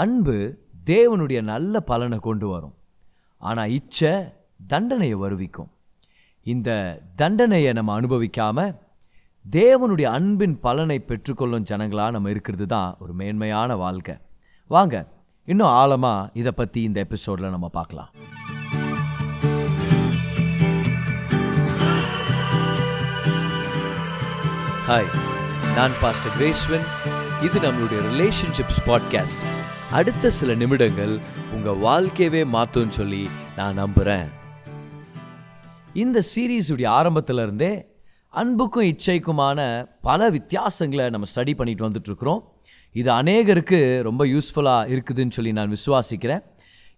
அன்பு தேவனுடைய நல்ல பலனை கொண்டு வரும். ஆனால் இச்சை தண்டனையை வருவிக்கும். இந்த தண்டனையை நம்ம அனுபவிக்காம தேவனுடைய அன்பின் பலனை பெற்றுக்கொள்ளும் ஜனங்களாக நம்ம இருக்கிறது தான் ஒரு மேன்மையான வாழ்க்கை. வாங்க இன்னும் ஆழமாக இதை பற்றி இந்த எபிசோட்ல நம்ம பார்க்கலாம். ஹாய் நான் பாஸ்டர் கிரேஸ்வன். இது நம்மளுடைய ரிலேஷன்ஷிப்ஸ் பாட்காஸ்ட் அடுத்த சில நிமிடங்கள் உங்கள் வாழ்க்கையவே மாற்றும்னு சொல்லி நான் நம்புகிறேன் இந்த சீரீஸுடைய ஆரம்பத்திலருந்தே அன்புக்கும் இச்சைக்குமான பல வித்தியாசங்களை நம்ம ஸ்டடி பண்ணிட்டு வந்துட்டுருக்குறோம் இது அநேகருக்கு ரொம்ப யூஸ்ஃபுல்லாக இருக்குதுன்னு சொல்லி நான் விசுவாசிக்கிறேன்.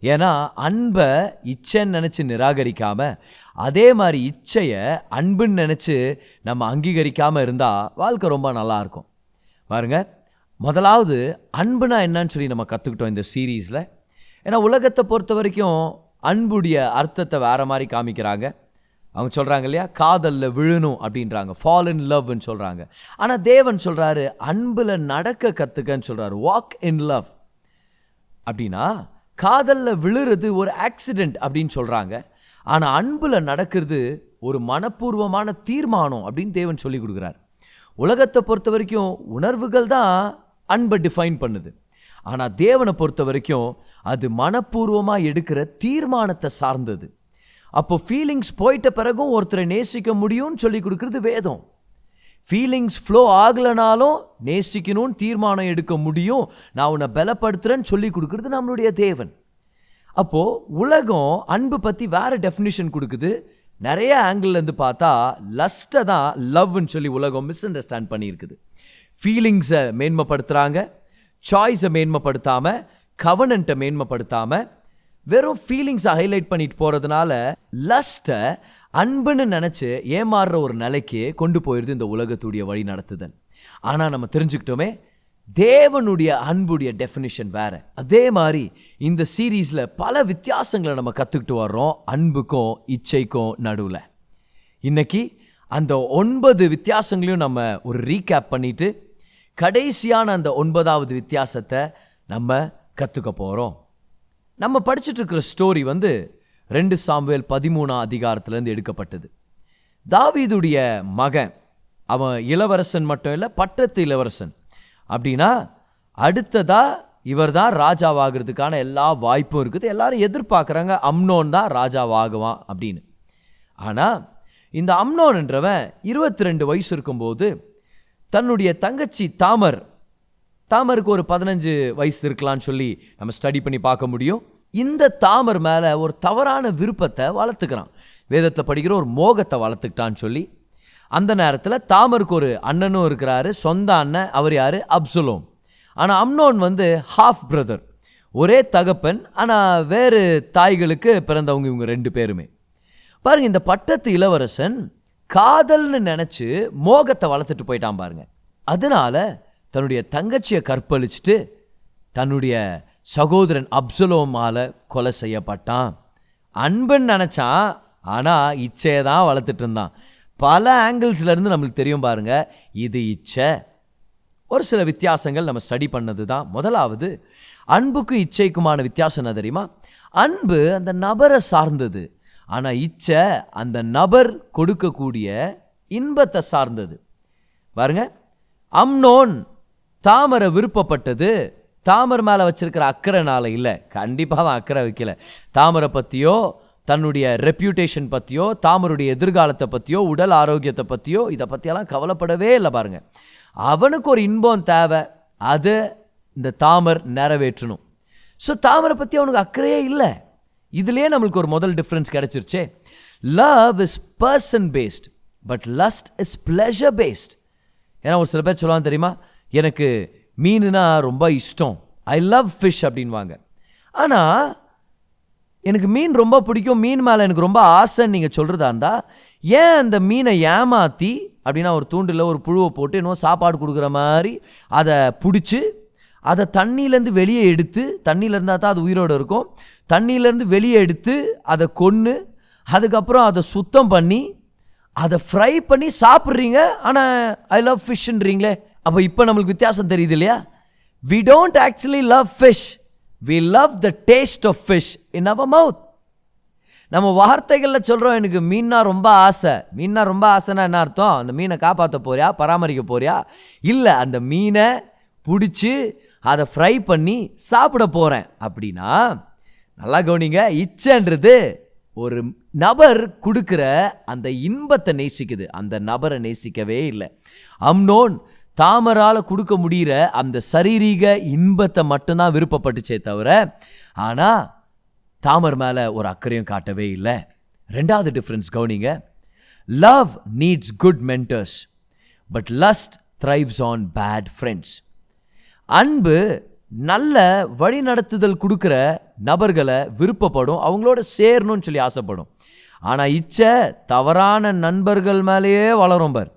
ஏன்னா அன்பை இச்சைன்னு நினச்சி நிராகரிக்காமல் அதே மாதிரி இச்சையை அன்புன்னு நினச்சி நம்ம அங்கீகரிக்காமல் இருந்தால் வாழ்க்கை ரொம்ப நல்லா இருக்கும். பாருங்க. முதலாவது அன்புனா என்னன்னு சொல்லி நம்ம கற்றுக்கிட்டோம் இந்த சீரீஸில். ஏன்னா உலகத்தை பொறுத்த வரைக்கும் அன்புடைய அர்த்தத்தை வேறு மாதிரி காமிக்கிறாங்க. அவங்க சொல்கிறாங்க இல்லையா? காதலில் விழணும் அப்படின்றாங்க. ஃபால் இன் லவ்னு சொல்கிறாங்க ஆனால் தேவன் சொல்கிறாரு அன்பில் நடக்க கற்றுக்கன்னு சொல்கிறாரு வாக் இன் லவ் அப்படின்னா காதலில் விழுறது ஒரு ஆக்சிடெண்ட் அப்படின்னு சொல்கிறாங்க ஆனால் அன்பில் நடக்கிறது ஒரு மனப்பூர்வமான தீர்மானம் அப்படின்னு தேவன் சொல்லி கொடுக்குறார். உலகத்தை பொறுத்த வரைக்கும் உணர்வுகள் தான் அன்பை டிஃபைன் பண்ணுது. ஆனால் தேவனை பொறுத்த வரைக்கும் அது மனப்பூர்வமாக எடுக்கிற தீர்மானத்தை சார்ந்தது. அப்போ ஃபீலிங்ஸ் போயிட்ட பிறகும் ஒருத்தரை நேசிக்க முடியும்னு சொல்லி கொடுக்குறது வேதம். ஃபீலிங்ஸ் ஃப்ளோ ஆகலைனாலும் நேசிக்கணும்னு தீர்மானம் எடுக்க முடியும். நான் உன்னை பலப்படுத்துறேன்னு சொல்லி கொடுக்குறது நம்மளுடைய தேவன். அப்போது உலகம் அன்பு பற்றி வேற டெஃபினிஷன் கொடுக்குது. நிறைய ஆங்கிள்லேருந்து பார்த்தா லஸ்ட்டை தான் லவ்னு சொல்லி உலகம் மிஸ் அண்டர்ஸ்டாண்ட் பண்ணியிருக்குது. ஃபீலிங்ஸை மேன்மைப்படுத்துகிறாங்க சாய்ஸை மேன்மைப்படுத்தாமல் கவனண்ட்டை மேன்மைப்படுத்தாமல் வெறும் ஃபீலிங்ஸை ஹைலைட் பண்ணிட்டு போகிறதுனால லஸ்ட்டை அன்புன்னு நினச்சி ஏமாறுற ஒரு நிலைக்கு கொண்டு போயிடுது இந்த உலகத்துடைய வழி நடத்துதல். ஆனால் நம்ம தெரிஞ்சுக்கிட்டோமே தேவனுடைய அன்புடைய டெஃபினிஷன் வேறு. அதே மாதிரி இந்த சீரீஸில் பல வித்தியாசங்களை நம்ம கற்றுக்கிட்டு வர்றோம் அன்புக்கும் இச்சைக்கும் நடுவில். இன்றைக்கி அந்த ஒன்பது வித்தியாசங்களையும் நம்ம ஒரு ரீகேப் பண்ணிவிட்டு கடைசியான அந்த ஒன்பதாவது வித்தியாசத்தை நம்ம கற்றுக்க போகிறோம் நம்ம படிச்சுட்டு இருக்கிற ஸ்டோரி வந்து ரெண்டு சாம்வேல் பதிமூணாம் அதிகாரத்துலேருந்து எடுக்கப்பட்டது. தாவீதுடைய மகன் அவன் இளவரசன் மட்டும் இல்லை பட்டத்து இளவரசன். அப்படின்னா அடுத்ததாக இவர் தான் ராஜாவாகிறதுக்கான எல்லா வாய்ப்பும் இருக்குது. எல்லாரும் எதிர்பார்க்குறாங்க அம்னோன் தான் ராஜாவாகுவான் அப்படின்னு. ஆனால் இந்த அம்னோன்ன்றவன் இருபத்தி ரெண்டு வயசு இருக்கும்போது தன்னுடைய தங்கச்சி தாமர். தாமருக்கு ஒரு பதினஞ்சு வயசு இருக்கலாம்னு சொல்லி நம்ம ஸ்டடி பண்ணி பார்க்க முடியும். இந்த தாமர் மேலே ஒரு தவறான விருப்பத்தை வளர்த்துக்கிறான். வேதத்தில் படிக்கிற ஒரு மோகத்தை வளர்த்துக்கிட்டான்னு சொல்லி. அந்த நேரத்தில் தாமருக்கு ஒரு அண்ணனும் இருக்கிறாரு. சொந்த அண்ணன் அவர் யார்? அப்சுலோம். ஆனால் அம்னோன் வந்து ஹாஃப் பிரதர் ஒரே தகப்பன் ஆனால் வேறு தாய்களுக்கு பிறந்தவங்க இவங்க ரெண்டு பேருமே. பாருங்கள் இந்த பட்டத்து இளவரசன் காதல்னு நினச்சி மோகத்தை வளர்த்துட்டு போயிட்டான் பாருங்க. அதனால தன்னுடைய தங்கச்சியை கற்பழிச்சிட்டு தன்னுடைய சகோதரன் அப்சலோமால கொலை செய்யப்பட்டான். அன்புன்னு நினச்சான் ஆனால் இச்சையை தான் வளர்த்துட்டு இருந்தான். பல ஆங்கிள்ஸ்லேருந்து நம்மளுக்கு தெரியும் பாருங்க இது இச்சை. ஒரு சில வித்தியாசங்கள் நம்ம ஸ்டடி பண்ணது தான் முதலாவது அன்புக்கும் இச்சைக்குமான வித்தியாசம் என்ன தெரியுமா? அன்பு அந்த நபரை சார்ந்தது. ஆனால் இச்சை அந்த நபர் கொடுக்கக்கூடிய இன்பத்தை சார்ந்தது. பாருங்க அம்னோன் தாமரை விருப்பப்பட்டது. தாமரை மேலே வச்சிருக்கிற அக்கறைனால இல்லை. கண்டிப்பாக அவன் அக்கறை வைக்கல. தாமரை பற்றியோ தன்னுடைய ரெப்யூட்டேஷன் பற்றியோ தாமருடைய எதிர்காலத்தை பற்றியோ உடல் ஆரோக்கியத்தை பற்றியோ இதை பற்றியெல்லாம் கவலைப்படவே இல்லை பாருங்கள் அவனுக்கு ஒரு இன்பம் தேவை. அதை இந்த தாமர் நிறைவேற்றணும். ஸோ தாமரை பற்றி அவனுக்கு அக்கறையே இல்லை. இதுலேயே நம்மளுக்கு ஒரு முதல் difference கிடைச்சிருச்சே. Love is person based but lust is pleasure based ஏன்னா ஒரு சில பேர் சொல்லலாம் தெரியுமா? எனக்கு மீனுனா ரொம்ப இஷ்டம். ஐ லவ் ஃபிஷ் அப்படின்வாங்க. ஆனால் எனக்கு மீன் ரொம்ப பிடிக்கும். மீன் மேலே எனக்கு ரொம்ப ஆசைன்னு நீங்கள் சொல்கிறதா இருந்தால் ஏன் அந்த மீனை ஏமாற்றி அப்படின்னா ஒரு தூண்டில் ஒரு புழுவை போட்டு இன்னும் சாப்பாடு கொடுக்குற மாதிரி அதை பிடிச்சி அதை தண்ணியிலேருந்து வெளியே எடுத்து தண்ணியில் இருந்தால் தான் அது உயிரோடு இருக்கும். தண்ணியிலேருந்து வெளியே எடுத்து அதை கொன்று அதுக்கப்புறம் அதை சுத்தம் பண்ணி அதை ஃப்ரை பண்ணி சாப்பிட்றீங்க. ஆனால் ஐ லவ் ஃபிஷ்ன்றீங்களே அப்போ இப்போ நம்மளுக்கு வித்தியாசம் தெரியுது இல்லையா? We don't actually love fish we love the taste of fish in our mouth நம்ம வார்த்தைகளில் சொல்கிறோம் எனக்கு மீன்னா ரொம்ப ஆசை. மீன்னா ரொம்ப ஆசைன்னா என்ன அர்த்தம்? அந்த மீனை காப்பாற்ற போறியா? பராமரிக்க போறியா? இல்லை அந்த மீனை பிடிச்சி அதை ஃப்ரை பண்ணி சாப்பிட போகிறேன் அப்படின்னா நல்லா கவனிங்க இச்சன்றது ஒரு நபர் கொடுக்குற அந்த இன்பத்தை நேசிக்குது. அந்த நபரை நேசிக்கவே இல்லை. அம்னோன் தாமரால் கொடுக்க முடிகிற அந்த சரீரீக இன்பத்தை மட்டும்தான் விருப்பப்பட்டுச்சே தவிர ஆனால் தாமர் மேலே ஒரு அக்கறையும் காட்டவே இல்லை. ரெண்டாவது டிஃப்ரென்ஸ் கவனிங்க. Love needs good mentors but lust thrives on bad friends அன்பு நல்ல வழிநடத்துதல் கொடுக்குற நபர்களை விருப்பப்படும் அவங்களோட சேரணும்னு சொல்லி ஆசைப்படும். ஆனால் இச்சை தவறான நண்பர்கள் மேலேயே வளரும் பார்.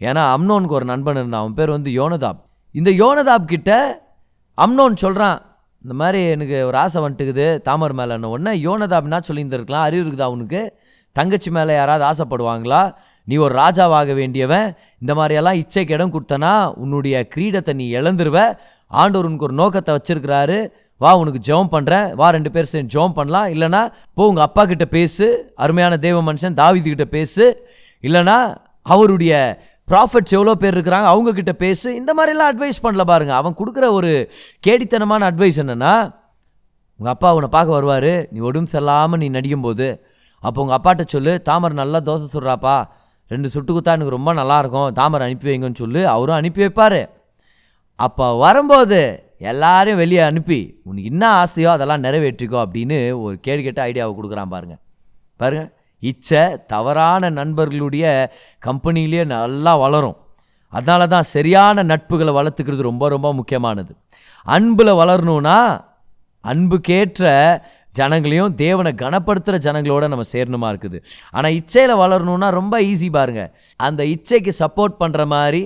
ஏன்னா அம்னோனுக்கு ஒரு நண்பன் இருந்தான் அவன் பேர் வந்து யோனதாப். இந்த யோனதாப் கிட்ட அம்னோன் சொல்கிறான் இந்த மாதிரி எனக்கு ஒரு ஆசை வந்துட்டுக்குது தாமர் மேலேன்னு ஒன்று யோனதாப்னா சொல்லியிருந்திருக்கலாம் அறிவு இருக்குதா அவனுக்கு தங்கச்சி மேலே யாராவது ஆசைப்படுவாங்களா? நீ ஒரு ராஜாவாக வேண்டியவன். இந்த மாதிரியெல்லாம் இச்சைக்கு இடம் கொடுத்தனா உன்னுடைய கிரீடத்தை நீ இழந்துருவ. ஆண்டவர் உனக்கு ஒரு நோக்கத்தை வச்சிருக்கிறாரு. வா உனக்கு ஜெபம் பண்ணுறேன் வா ரெண்டு பேர் சேர்ந்து ஜெபம் பண்ணலாம். இல்லைனா போ உங்கள் அப்பா கிட்ட பேசு. அருமையான தேவ மனுஷன் தாவீது கிட்ட பேசு. இல்லைனா அவருடைய ப்ராஃபிட்ஸ் எவ்வளோ பேர் இருக்கிறாங்க அவங்கக்கிட்ட பேசு. இந்த மாதிரிலாம் அட்வைஸ் பண்ணல பாருங்க. அவன் கொடுக்குற ஒரு கேடித்தனமான அட்வைஸ் என்னென்னா உங்கள் அப்பா உன்னை பார்க்க வருவார். நீ உடம்பு சரியில்லாமல் நீ நடிக்கும்போது. அப்போ உங்கள் அப்பாட்ட சொல்லு தாமரை நல்லா தோசை சுடுறாப்பா. ரெண்டு சுட்டு குத்தா எனக்கு ரொம்ப நல்லாயிருக்கும் தாமரை அனுப்பி வைங்கன்னு சொல்லி அவரும் அனுப்பி வைப்பார். அப்போ வரும்போது எல்லாரையும் வெளியே அனுப்பி உனக்கு என்ன ஆசையோ அதெல்லாம் நிறைவேற்றிக்கோ அப்படின்னு ஒரு கேடு கேட்ட ஐடியாவை கொடுக்குறான் பாருங்கள் பாருங்கள் இச்சை தவறான நண்பர்களுடைய கம்பெனிலேயே நல்லா வளரும். அதனால தான் சரியான நட்புகளை வளர்த்துக்கிறது ரொம்ப ரொம்ப முக்கியமானது. அன்பில் வளரணும்னா அன்புக்கேற்ற ஜனங்களையும் தேவனை கனப்படுத்துகிற ஜனங்களோட நம்ம சேரணுமா இருக்குது. ஆனால் இச்சையில் வளரணும்னா ரொம்ப ஈஸி பாருங்க. அந்த இச்சைக்கு சப்போர்ட் பண்ணுற மாதிரி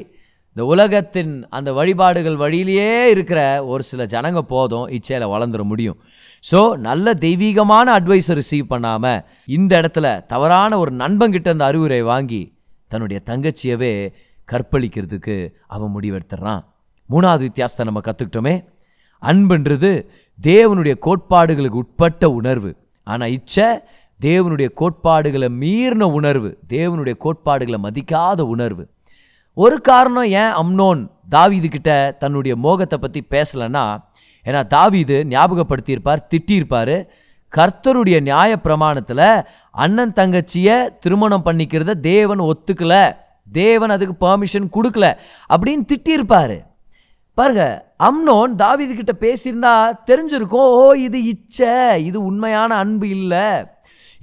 இந்த உலகத்தின் அந்த வழிபாடுகள் வழியிலேயே இருக்கிற ஒரு சில ஜனங்க போதும் இச்சையில் வளர்ந்துட முடியும். ஸோ நல்ல தெய்வீகமான அட்வைஸை ரிசீவ் பண்ணாமல் இந்த இடத்துல தவறான ஒரு நண்பங்கிட்ட அந்த அறிவுரை வாங்கி தன்னுடைய தங்கச்சியவே கற்பழிக்கிறதுக்கு அவன் முடிவெடுத்துறான். மூணாவது வித்தியாசத்தை நம்ம கற்றுக்கிட்டோமே அன்புன்றது தேவனுடைய கோட்பாடுகளுக்கு உட்பட்ட உணர்வு. ஆனால் இச்சை தேவனுடைய கோட்பாடுகளை மீறின உணர்வு தேவனுடைய கோட்பாடுகளை மதிக்காத உணர்வு. ஒரு காரணம் ஏன் அம்னோன் தாவீதுகிட்ட தன்னுடைய மோகத்தை பற்றி பேசலைன்னா ஏன்னா தாவீது ஞாபகப்படுத்தியிருப்பார் திட்டியிருப்பார். கர்த்தருடைய நியாய பிரமாணத்தில் அண்ணன் தங்கச்சியை திருமணம் பண்ணிக்கிறத தேவன் ஒத்துக்கல. தேவன் அதுக்கு பர்மிஷன் கொடுக்கல அப்படின்னு திட்டியிருப்பாரு. பாருங்கள் அம்னோன் தாவீது கிட்ட பேசியிருந்தா தெரிஞ்சிருக்கும் ஓ இது இச்சை இது உண்மையான அன்பு இல்லை.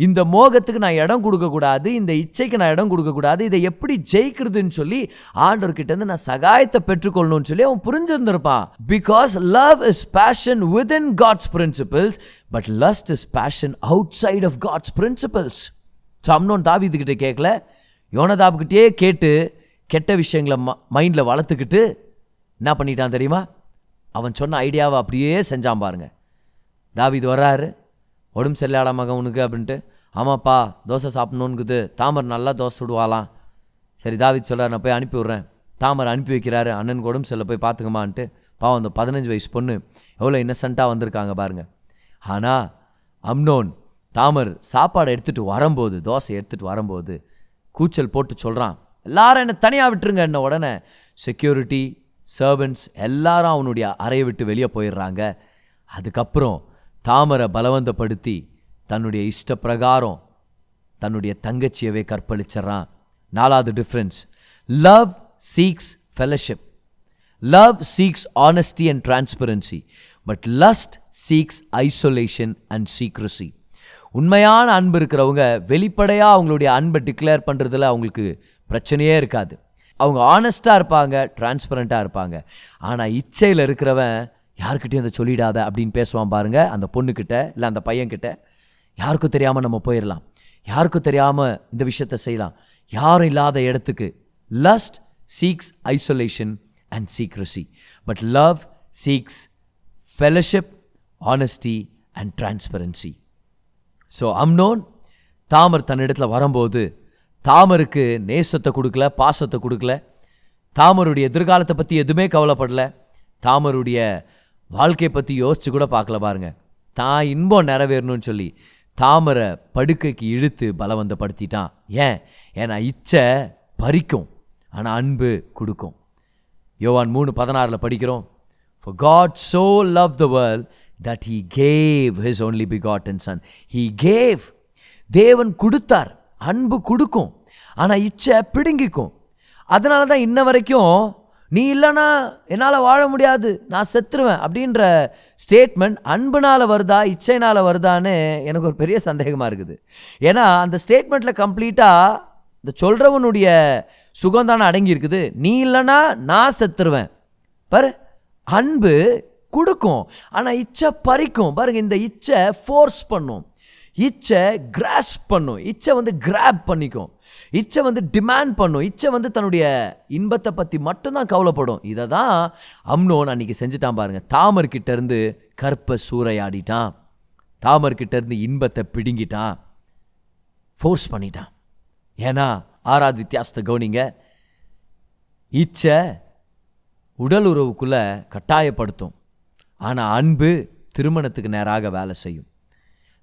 இந்த மோகத்துக்கு நான் இடம் கொடுக்கக்கூடாது இந்த இச்சைக்கு நான் இடம் கொடுக்கக்கூடாது இதை எப்படி ஜெயிக்கிறதுன்னு சொல்லி ஆண்டவர்கிட்ட இருந்து நான் சகாயத்தை பெற்றுக்கொள்ளணும்னு சொல்லி அவன் புரிஞ்சிருந்திருப்பான். Because love is passion within God's principles but lust is passion outside of God's principles so Amnon தாவீது கிட்ட கேட்கல யோனதாப்கிட்டே கேட்டு கெட்ட விஷயங்களை மைண்டில் வளர்த்துக்கிட்டு என்ன பண்ணிட்டான் தெரியுமா? அவன் சொன்ன ஐடியாவை அப்படியே செஞ்சான் பாருங்க. இது வர்றாரு. உடம்பு சரியில்லாத மகன் உனக்கு அப்படின்ட்டு. ஆமாப்பா தோசை சாப்பிட்ணுன்னுக்குது தாமர் நல்லா தோசை சுடுவாளாம். சரி தாவித் சொல்கிறார் நான் போய் அனுப்பி விட்றேன். தாமர் அனுப்பி வைக்கிறாரு. அண்ணனுக்கு உடம்பு சரியில்லை போய் பார்த்துக்கமான்ட்டு பாவம் அந்த பதினஞ்சு வயசு பொண்ணு எவ்வளோ இன்னசென்ட்டாக வந்திருக்காங்க பாருங்கள் ஆனால் அம்னோன் தாமர் சாப்பாடை எடுத்துகிட்டு வரும்போது தோசை எடுத்துகிட்டு வரும்போது கூச்சல் போட்டு சொல்கிறான் எல்லாரும் என்னை தனியாக விட்டுருங்க என்ன உடனே செக்யூரிட்டி சர்வன்ஸ் எல்லாரும் அவனுடைய அறையை விட்டு வெளியே போயிடுறாங்க. அதுக்கப்புறம் தாமரை பலவந்தப்படுத்தி தன்னுடைய இஷ்ட பிரகாரம் தன்னுடைய தங்கச்சியவே கற்பழிச்சிட்றான். நாலாவது difference love seeks fellowship love seeks honesty and transparency but lust seeks isolation and secrecy உண்மையான அன்பு இருக்கிறவங்க வெளிப்படையாக அவங்களுடைய அன்பை டிக்ளேர் பண்ணுறதுல அவங்களுக்கு பிரச்சனையே இருக்காது. அவங்க ஆனஸ்ட்டாக இருப்பாங்க டிரான்ஸ்பரண்ட்டாக இருப்பாங்க. ஆனால் இச்சையில் இருக்கிறவன் யாருக்கிட்டையும் அதை சொல்லிடாத அப்படின்னு பேசுவான் பாருங்கள் அந்த பொண்ணுக்கிட்ட இல்லை அந்த பையன்கிட்ட யாருக்கும் தெரியாமல் நம்ம போயிடலாம் யாருக்கும் தெரியாமல் இந்த விஷயத்தை செய்யலாம். யாரும் இல்லாத இடத்துக்கு lust seeks isolation and secrecy but love seeks fellowship honesty and transparency so Amnon Tamar தன்னிடத்தில் வரும்போது தாமருக்கு நேசத்தை கொடுக்கல பாசத்தை கொடுக்கல. தாமருடைய எதிர்காலத்தை பற்றி எதுவுமே கவலைப்படல. தாமருடைய வாழ்க்கையை பற்றி யோசித்து கூட பார்க்கல பாருங்க. தான் இன்பம் நிறைவேறணும்னு சொல்லி தாமரை படுக்கைக்கு இழுத்து பலவந்தப்படுத்திட்டான். ஏன்? ஏன்னா இச்சை பறிக்கும் ஆனால் அன்பு கொடுக்கும். யோவான் மூணு பதினாறில் படிக்கிறோம். For God so love the world that he gave his only begotten son he gave தேவன் கொடுத்தார். அன்பு கொடுக்கும். ஆனால் இச்சை பிடுங்கிக்கும். அதனால தான் இன்ன வரைக்கும் நீ இல்லைனா என்னால் வாழ முடியாது நான் செத்துருவேன் அப்படின்ற ஸ்டேட்மெண்ட் அன்புனால் வருதா இச்சைனால் வருதான்னு எனக்கு ஒரு பெரிய சந்தேகமாக இருக்குது. ஏன்னா அந்த ஸ்டேட்மெண்ட்டில் கம்ப்ளீட்டாக இந்த சொல்கிறவனுடைய சுகம் தானே அடங்கியிருக்குது நீ இல்லைனா நான் செத்துருவேன். பாரு அன்பு கொடுக்கும் ஆனால் இச்சை பறிக்கும். பாருங்க இந்த இச்சை ஃபோர்ஸ் பண்ணும். இச்சை கிராஸ் பண்ணும். இச்சை வந்து கிராப் பண்ணிக்கும். இச்சை வந்து டிமாண்ட் பண்ணும். இச்சை வந்து தன்னுடைய இன்பத்தை பற்றி மட்டும்தான் கவலைப்படும். இதை தான் அம்னோன் அன்னைக்கு செஞ்சுட்டான் பாருங்கள் தாமர்கிட்டேருந்து இருந்து கற்பை சூறையாடிட்டான். தாமர்கிட்டேருந்து இருந்து இன்பத்தை பிடுங்கிட்டான். ஃபோர்ஸ் பண்ணிட்டான். ஏன்னா ஆறாவது வித்தியாசத்தை கவனிங்க. இச்சை உடல் உறவுக்குள்ளே கட்டாயப்படுத்தும். ஆனால் அன்பு திருமணத்துக்கு நேராக வேலை செய்யும்.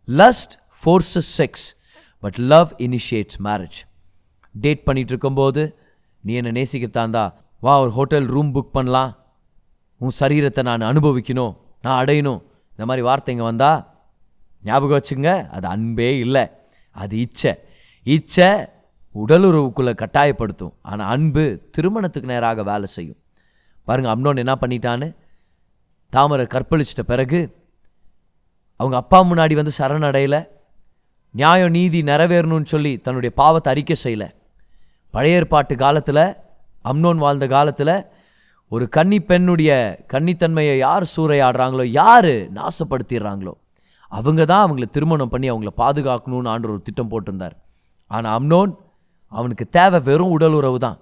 Lust forces sex but love initiates marriage date பண்ணிகிட்டு இருக்கும்போது நீ என்னை நேசிக்கத்தாந்தா? வா ஒரு ஹோட்டல் ரூம் புக் பண்ணலாம். உன் சரீரத்தை நான் அனுபவிக்கணும். நான் அடையணும். இந்த மாதிரி வார்த்தைங்க வந்தால் ஞாபகம் வச்சுங்க அது அன்பே இல்லை. அது இச்சை. இச்சை உடலுறவுக்குள்ளே கட்டாயப்படுத்தும். ஆனால் அன்பு திருமணத்துக்கு நேராக வேலை செய்யும். பாருங்க அம்னோன் என்ன பண்ணிட்டான்னு? தாமரை கற்பழிச்சிட்ட பிறகு அவங்க அப்பா முன்னாடி வந்து சரணடையலை. நியாய நீதி நிறைவேறணும்னு சொல்லி தன்னுடைய பாவத்தை அறிக்கை செய்யல. பழைய ஏற்பாட்டு காலத்தில் அம்னோன் வாழ்ந்த காலத்தில் ஒரு கன்னி பெண்ணுடைய கன்னித்தன்மையை யார் சூறையாடுறாங்களோ யார் நாசப்படுத்திடுறாங்களோ அவங்க தான் அவங்கள திருமணம் பண்ணி அவங்கள பாதுகாக்கணும்னு ஆண்டு ஒரு திட்டம் போட்டிருந்தார். ஆனால் அம்னோன் அவனுக்கு தேவை வெறும் உடல் உறவு தான்.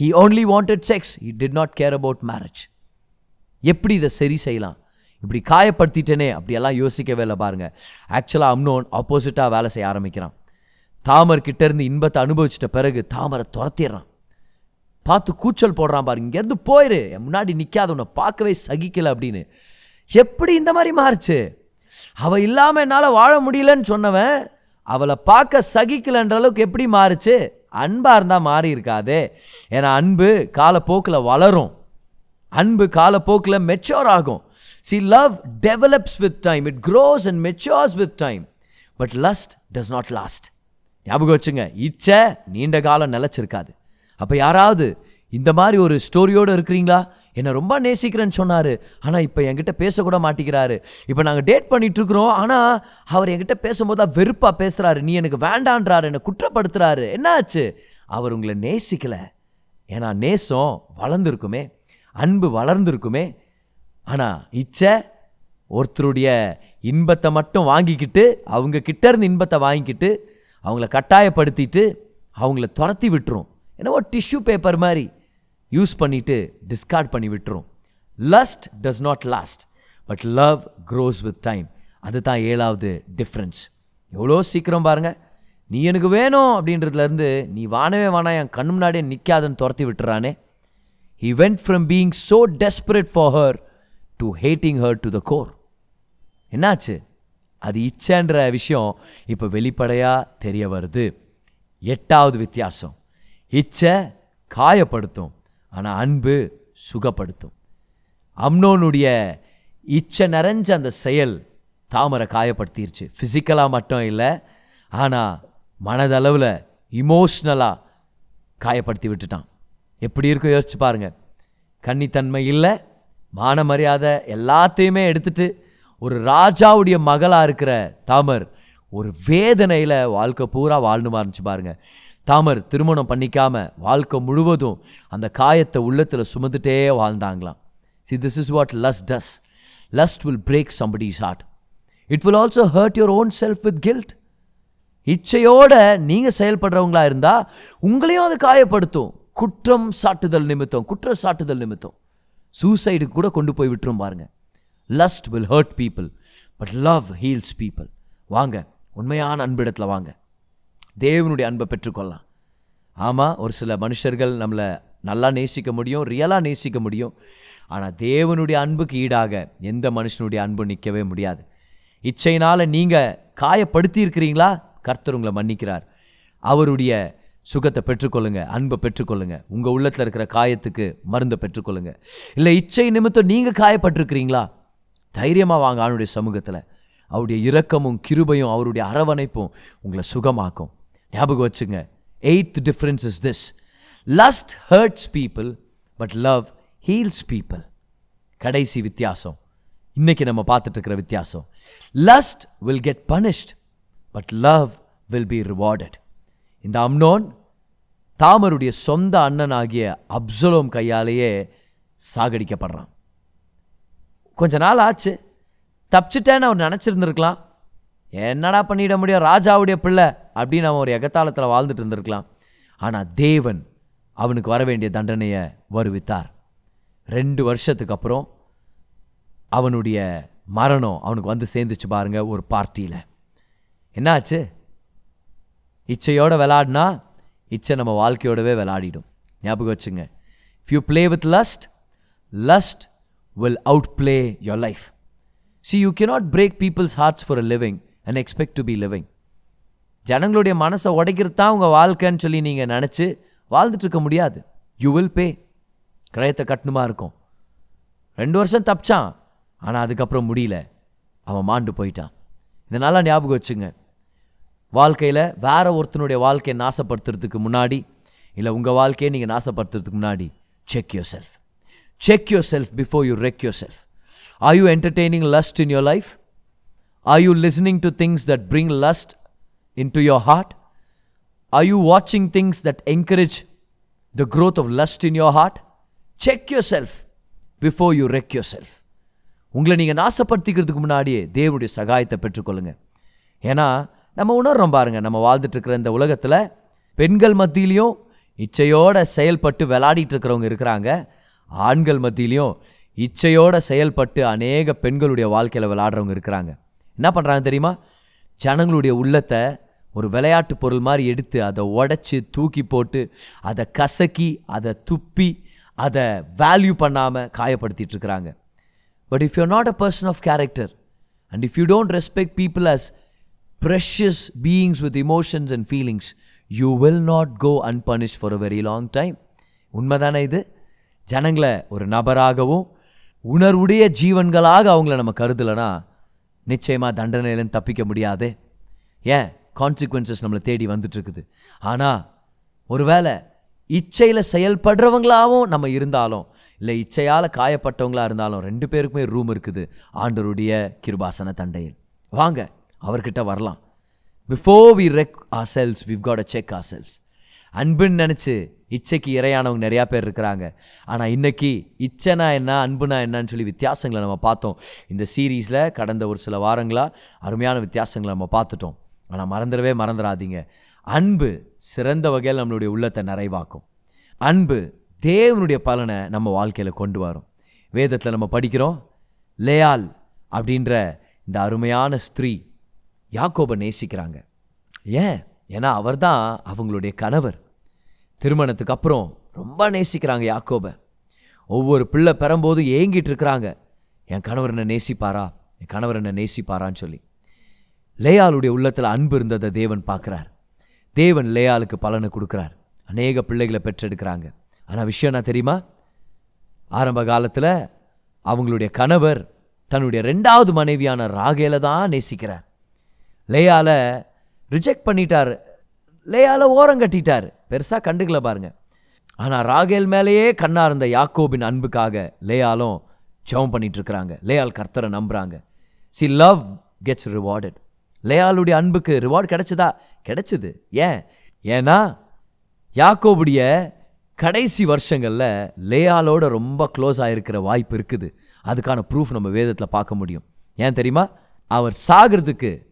He only wanted sex he did not care about marriage எப்படி இதை சரி செய்யலாம்? இப்படி காயப்படுத்திட்டேனே அப்படியெல்லாம் யோசிக்கவே இல்லை பாருங்கள் ஆக்சுவலாக அம்னோன் ஆப்போசிட்டாக வேலை செய்ய ஆரம்பிக்கிறான். தாமர் கிட்டேருந்து இன்பத்தை அனுபவிச்சிட்ட பிறகு தாமரை துரத்திடுறான். பார்த்து கூச்சல் போடுறான் பாருங்க இங்கேருந்து போயிரு என் முன்னாடி நிற்காத உன்னை பார்க்கவே சகிக்கலை அப்படின்னு. எப்படி இந்த மாதிரி மாறுச்சு? அவள் இல்லாமல் என்னால் வாழ முடியலன்னு சொன்னவன் அவளை பார்க்க சகிக்கலைன்ற அளவுக்கு எப்படி மாறுச்சு? அன்பாக இருந்தால் மாறி இருக்காதே. ஏன்னா அன்பு காலப்போக்கில் வளரும். அன்பு காலப்போக்கில் மெச்சோர் ஆகும். See love develops with time it grows and matures with time but lust does not last ஞாபகம் வச்சுங்க. இச்சை நீண்ட காலம் நிலச்சிருக்காது. அப்போ யாராவது இந்த மாதிரி ஒரு ஸ்டோரியோடு இருக்கிறீங்களா? என்னை ரொம்ப நேசிக்கிறேன்னு சொன்னார். ஆனால் இப்போ என்கிட்ட பேசக்கூட மாட்டேங்கிறாரு. இப்போ நாங்கள் டேட் பண்ணிகிட்ருக்குறோம் ஆனால் அவர் என்கிட்ட பேசும்போது வெறுப்பாக பேசுகிறாரு நீ எனக்கு வேண்டான்றாரு. என்னை குற்றப்படுத்துறாரு. என்னாச்சு? அவர் உங்களை நேசிக்கலை. ஏன்னா நேசம் வளர்ந்துருக்குமே. அன்பு வளர்ந்துருக்குமே. ஆனால் இச்சை ஒருத்தருடைய இன்பத்தை மட்டும் வாங்கிக்கிட்டு அவங்க கிட்டே இருந்து இன்பத்தை வாங்கிக்கிட்டு அவங்கள கட்டாயப்படுத்திட்டு அவங்கள துரத்தி விட்டுரும். என்னவோ டிஷ்யூ பேப்பர் மாதிரி யூஸ் பண்ணிட்டு டிஸ்கார்ட் பண்ணி விட்டுரும். Lust does not last but love grows with time அதுதான் ஏழாவது டிஃப்ரென்ஸ் எவ்வளோ சீக்கிரம் பாருங்கள் நீ எனக்கு வேணும் அப்படின்றதுலேருந்து நீ வானவே வானா என் கண் முன்னாடியே நிற்காதுன்னு துரத்தி விட்டுறானே. He went from being so desperate for her to hating her to the core என்னாச்சு? அது இச்சைன்ற விஷயம் இப்போ வெளிப்படையாக தெரிய வருது. எட்டாவது வித்தியாசம். இச்சை காயப்படுத்தும் ஆனால் அன்பு சுகப்படுத்தும். அம்னோனுடைய இச்சை நிறைஞ்ச அந்த செயல் தாமரை காயப்படுத்திருச்சு. ஃபிசிக்கலாக மட்டும் இல்லை ஆனால் மனதளவில் இமோஷ்னலாக காயப்படுத்தி விட்டுட்டான். எப்படி இருக்கும்? யோசிச்சு பாருங்கள் கன்னித்தன்மை இல்லை மான மரியாதை எல்லாத்தையுமே எடுத்துட்டு ஒரு ராஜாவுடைய மகளாக இருக்கிற தாமர் ஒரு வேதனையில் வாழ்க்கை பூரா வாழ்ந்து இருந்துச்சு பாருங்க. தாமர் திருமணம் பண்ணிக்காம வாழ்க்கை முழுவதும் அந்த காயத்தை உள்ளத்தில் சுமந்துட்டே வாழ்ந்தாங்களாம். See this is what lust does lust will break somebody heart it will also hurt your own self with guilt இச்சையோட நீங்கள் செயல்படுறவங்களா இருந்தால் உங்களையும் அது காயப்படுத்தும். குற்றம் சாட்டுதல் நிமித்தம் குற்ற சாட்டுதல் நிமித்தம். சூசைடு கூட கொண்டு போய் விட்டுரும் பாருங்க. Lust will hurt people but love heals people வாங்க உண்மையான அன்பிடத்தில் வாங்க. தேவனுடைய அன்பை பெற்றுக்கொள்ளலாம். ஆமாம் ஒரு சில மனுஷர்கள் நம்மளை நல்லா நேசிக்க முடியும் ரியலாக நேசிக்க முடியும். ஆனால் தேவனுடைய அன்புக்கு ஈடாக எந்த மனுஷனுடைய அன்பு நிற்கவே முடியாது. இச்சையினால் நீங்கள் காயப்படுத்தி இருக்கிறீங்களா கர்த்தர் உங்களை மன்னிக்கிறார். அவருடைய சுகத்தை பெற்றுக்கொள்ளுங்க அன்பை பெற்றுக்கொள்ளுங்க. உங்கள் உள்ளத்தில் இருக்கிற காயத்துக்கு மருந்தை பெற்றுக்கொள்ளுங்க. இல்லை இச்சை நிமித்தம் நீங்கள் காயப்பட்டிருக்கிறீங்களா? தைரியமாக வாங்க ஆணுடைய சமூகத்தில். அவருடைய இரக்கமும் கிருபையும் அவருடைய அரவணைப்பும் உங்களை சுகமாக்கும். ஞாபகம் வச்சுங்க eighth difference is this lust hurts people but love heals people கடைசி வித்தியாசம். இன்னைக்கு நம்ம பார்த்துட்டு இருக்கிற வித்தியாசம். Lust will get punished but love will be rewarded இந்த அம்னோன் தாமருடைய சொந்த அண்ணனாகிய அப்சலோம் கையாலேயே சாகடிக்கப்படுறான். கொஞ்ச நாள் ஆச்சு. தப்பிச்சிட்டேன்னு அவர் நினச்சிருந்துருக்கலாம். என்னடா பண்ணிட முடியும்? ராஜாவுடைய பிள்ளை அப்படின்னு அவன் ஒரு எகத்தாளத்தில் வாழ்ந்துட்டு இருந்திருக்கலாம். ஆனால் தேவன் அவனுக்கு வர வேண்டிய தண்டனையை வருவித்தார். ரெண்டு வருஷத்துக்கு அப்புறம் அவனுடைய மரணம் அவனுக்கு வந்து சேர்ந்துச்சு பாருங்கள் ஒரு பார்ட்டியில். என்னாச்சு? இச்சையோட விளாடினா இச்சை நம்ம வாழ்க்கையோடவே விளாடிடும். ஞாபகம் வச்சுங்க. If you play with lust lust will outplay your life see you cannot break people's hearts for a living and expect to be living ஜனங்களுடைய மனசை உடைக்கிறது தான் உங்கள் வாழ்க்கைன்னு சொல்லி நீங்கள் நினச்சி வாழ்ந்துட்டு இருக்க முடியாது. யூ வில் பே கிரயத்தை கட்டணுமா இருக்கும். ரெண்டு வருஷம் தப்பிச்சான். ஆனால் அதுக்கப்புறம் முடியல. அவன் மாண்டு போயிட்டான். இதனால் ஞாபகம் வச்சுங்க. வாழ்க்கையில் வேற ஒருத்தனுடைய வாழ்க்கையை நாசப்படுத்துறதுக்கு முன்னாடி இல்லை உங்கள் வாழ்க்கையை நீங்கள் நாசப்படுத்துறதுக்கு முன்னாடி check yourself check yourself before you wreck yourself are you entertaining lust in your life are you listening to things that bring lust into your heart are you வாட்சிங் things that encourage the growth of lust in your heart check yourself before you wreck yourself உங்களை நீங்கள் நாசப்படுத்திக்கிறதுக்கு முன்னாடியே தேவனுடைய சகாயத்தை பெற்றுக்கொள்ளுங்க. ஏன்னா நம்ம உணர்றோம் பாருங்க நம்ம வாழ்ந்துட்டுருக்கிற இந்த உலகத்தில் பெண்கள் மத்தியிலையும் இச்சையோட செயல்பட்டு விளாடிட்டு இருக்கிறவங்க இருக்கிறாங்க. ஆண்கள் மத்தியிலையும் இச்சையோட செயல்பட்டு அநேக பெண்களுடைய வாழ்க்கையில் விளாடுறவங்க இருக்கிறாங்க. என்ன பண்ணுறாங்க தெரியுமா? ஜனங்களுடைய உள்ளத்தை ஒரு விளையாட்டு பொருள் மாதிரி எடுத்து அதை உடைச்சி தூக்கி போட்டு அதை கசக்கி அதை துப்பி அதை வேல்யூ பண்ணாமல் காயப்படுத்திட்டு இருக்கிறாங்க. But if you not a person of character and if you don't respect people as precious beings with emotions and feelings, you will not go unpunished for a very long time உண்மைதானே இது? ஜனங்களை ஒரு நபராகவும் உணர்வுடைய ஜீவன்களாக அவங்கள நம்ம கருதலைனா நிச்சயமாக தண்டனையிலேருந்து தப்பிக்க முடியாது. ஏன்? கான்சிக்வன்சஸ் நம்மளை தேடி வந்துட்டுருக்குது. ஆனால் ஒருவேளை இச்சையில் செயல்படுறவங்களாகவும் நம்ம இருந்தாலும் இல்லை இச்சையால் காயப்பட்டவங்களாக இருந்தாலும் ரெண்டு பேருக்குமே ரூம் இருக்குது ஆண்டருடைய கிருபாசன தண்டையில். வாங்க. அவர்கிட்ட வரலாம். Before we wreck ourselves give God a check ourselves அன்புன்னு நினச்சி இச்சைக்கு இரையானவங்க நிறையா பேர் இருக்கிறாங்க. ஆனால் இன்னைக்கு இச்சைனா என்ன அன்புனா என்னன்னு சொல்லி வித்தியாசங்களை நம்ம பார்த்தோம். இந்த சீரீஸில் கடந்த ஒரு சில வாரங்களாக அருமையான வித்தியாசங்களை நம்ம பார்த்துட்டோம். ஆனால் மறந்துடவே மறந்துடாதீங்க. அன்பு சிறந்த வகையில் நம்மளுடைய உள்ளத்தை நிறைவாக்கும். அன்பு தேவனுடைய பலனை நம்ம வாழ்க்கையில் கொண்டு வரும். வேதத்தில் நம்ம படிக்கிறோம் லேயால் அப்படின்ற இந்த அருமையான ஸ்திரீ யாக்கோபை நேசிக்கிறாங்க. ஏன்? ஏன்னா அவர் தான் அவங்களுடைய கணவர். திருமணத்துக்கு அப்புறம் ரொம்ப நேசிக்கிறாங்க யாக்கோபை. ஒவ்வொரு பிள்ளை பெறும்போது ஏங்கிட்டு இருக்கிறாங்க. என் கணவர் என்ன நேசிப்பாரா? என் கணவர் என்ன நேசிப்பாரான்னு சொல்லி. லேயாளுடைய உள்ளத்தில் அன்பு இருந்ததை தேவன் பார்க்குறார். தேவன் லேயாளுக்கு பலனை கொடுக்குறார். அநேக பிள்ளைகளை பெற்றெடுக்கிறாங்க. ஆனால் விஷயம் என்ன தெரியுமா? ஆரம்ப காலத்தில் அவங்களுடைய கணவர் தன்னுடைய ரெண்டாவது மனைவியான ராகேல தான் நேசிக்கிறார். லேயால ரிஜெக்ட் பண்ணிட்டார். லேயால ஓரம் கட்டிட்டார். பெருசாக கண்டுக்கல பாருங்க. ஆனால் ராகேல் மேலேயே கண்ணா இருந்த யாக்கோபின் அன்புக்காக லேயாலும் ஜெபம் பண்ணிட்டு இருக்கிறாங்க. லேயால் கர்த்தரை நம்புறாங்க. சி லவ் கெட்ஸ் ரிவார்டட் லேயாலுடைய அன்புக்கு ரிவார்டு கிடைச்சதா? கிடைச்சது. ஏன்? ஏன்னா யாக்கோபுடைய கடைசி வருஷங்களில் லேயாலோட ரொம்ப க்ளோஸ் ஆகிருக்கிற வாய்ப்பு இருக்குது. அதுக்கான ப்ரூஃப் நம்ம வேதத்தில் பார்க்க முடியும். ஏன் தெரியுமா? அவர் சாகிறதுக்கு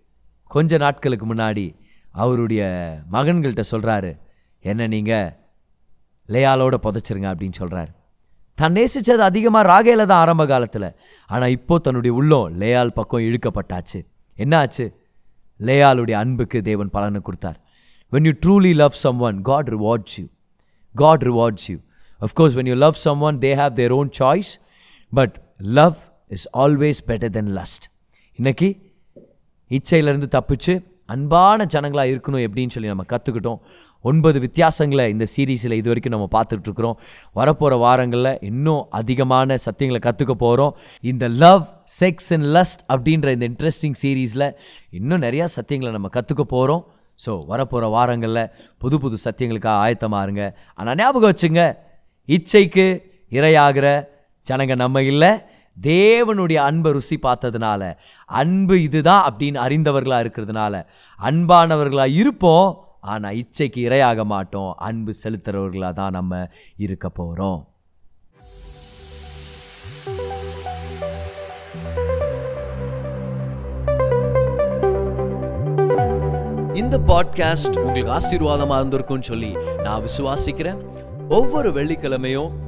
கொஞ்ச நாட்களுக்கு முன்னாடி அவருடைய மகன்கள்கிட்ட சொல்கிறாரு என்ன நீங்கள் லேயாலோட புதைச்சிருங்க அப்படின்னு சொல்கிறாரு தான் நேசித்தது அதிகமாக ராகேல தான் ஆரம்ப காலத்தில். ஆனால் இப்போது தன்னுடைய உள்ளம் லேயால் பக்கம் இழுக்கப்பட்டாச்சு. என்ன ஆச்சு லேயாலுடைய அன்புக்கு தேவன் பலனை கொடுத்தார். When you truly love someone God rewards you God rewards you of course when you love someone they have their own choice but love is always better then lust இன்னைக்கு இச்சையிலேருந்து தப்பிச்சு அன்பான ஜனங்களாக இருக்கணும் எப்படின்னு சொல்லி நம்ம கற்றுக்கிட்டோம் ஒன்பது வித்தியாசங்களை இந்த சீரீஸில் இது வரைக்கும் நம்ம பார்த்துட்ருக்குறோம் வரப்போகிற வாரங்களில் இன்னும் அதிகமான சத்தியங்களை கற்றுக்க போகிறோம் இந்த லவ் செக்ஸ் அண்ட் லஸ்ட் அப்படின்ற இந்த இன்ட்ரெஸ்டிங் சீரீஸில் இன்னும் நிறையா சத்தியங்களை நம்ம கற்றுக்க போகிறோம் ஸோ வரப்போகிற வாரங்களில் புது புது சத்தியங்களுக்காக ஆயத்தமாக இருங்க. ஆனால் ஞாபகம் வச்சுங்க இச்சைக்கு இரையாகிற ஜனங்க நம்ம இல்லை தேவனுடைய அன்பை ருசி பார்த்ததுனால அன்பு இதுதான் அப்படின்னு அறிந்தவர்களாக இருக்கிறதுனால அன்பானவர்களாக இருப்போம் ஆனால் இச்சைக்கு இரையாக மாட்டோம் அன்பு செலுத்துகிறவர்களாக தான் நம்ம இருக்க போகிறோம் இந்த பாட்காஸ்ட் உங்களுக்கு ஆசீர்வாதமாக இருந்திருக்கும்னு சொல்லி நான் விசுவாசிக்கிறேன். ஒவ்வொரு வெள்ளிக்கிழமையும்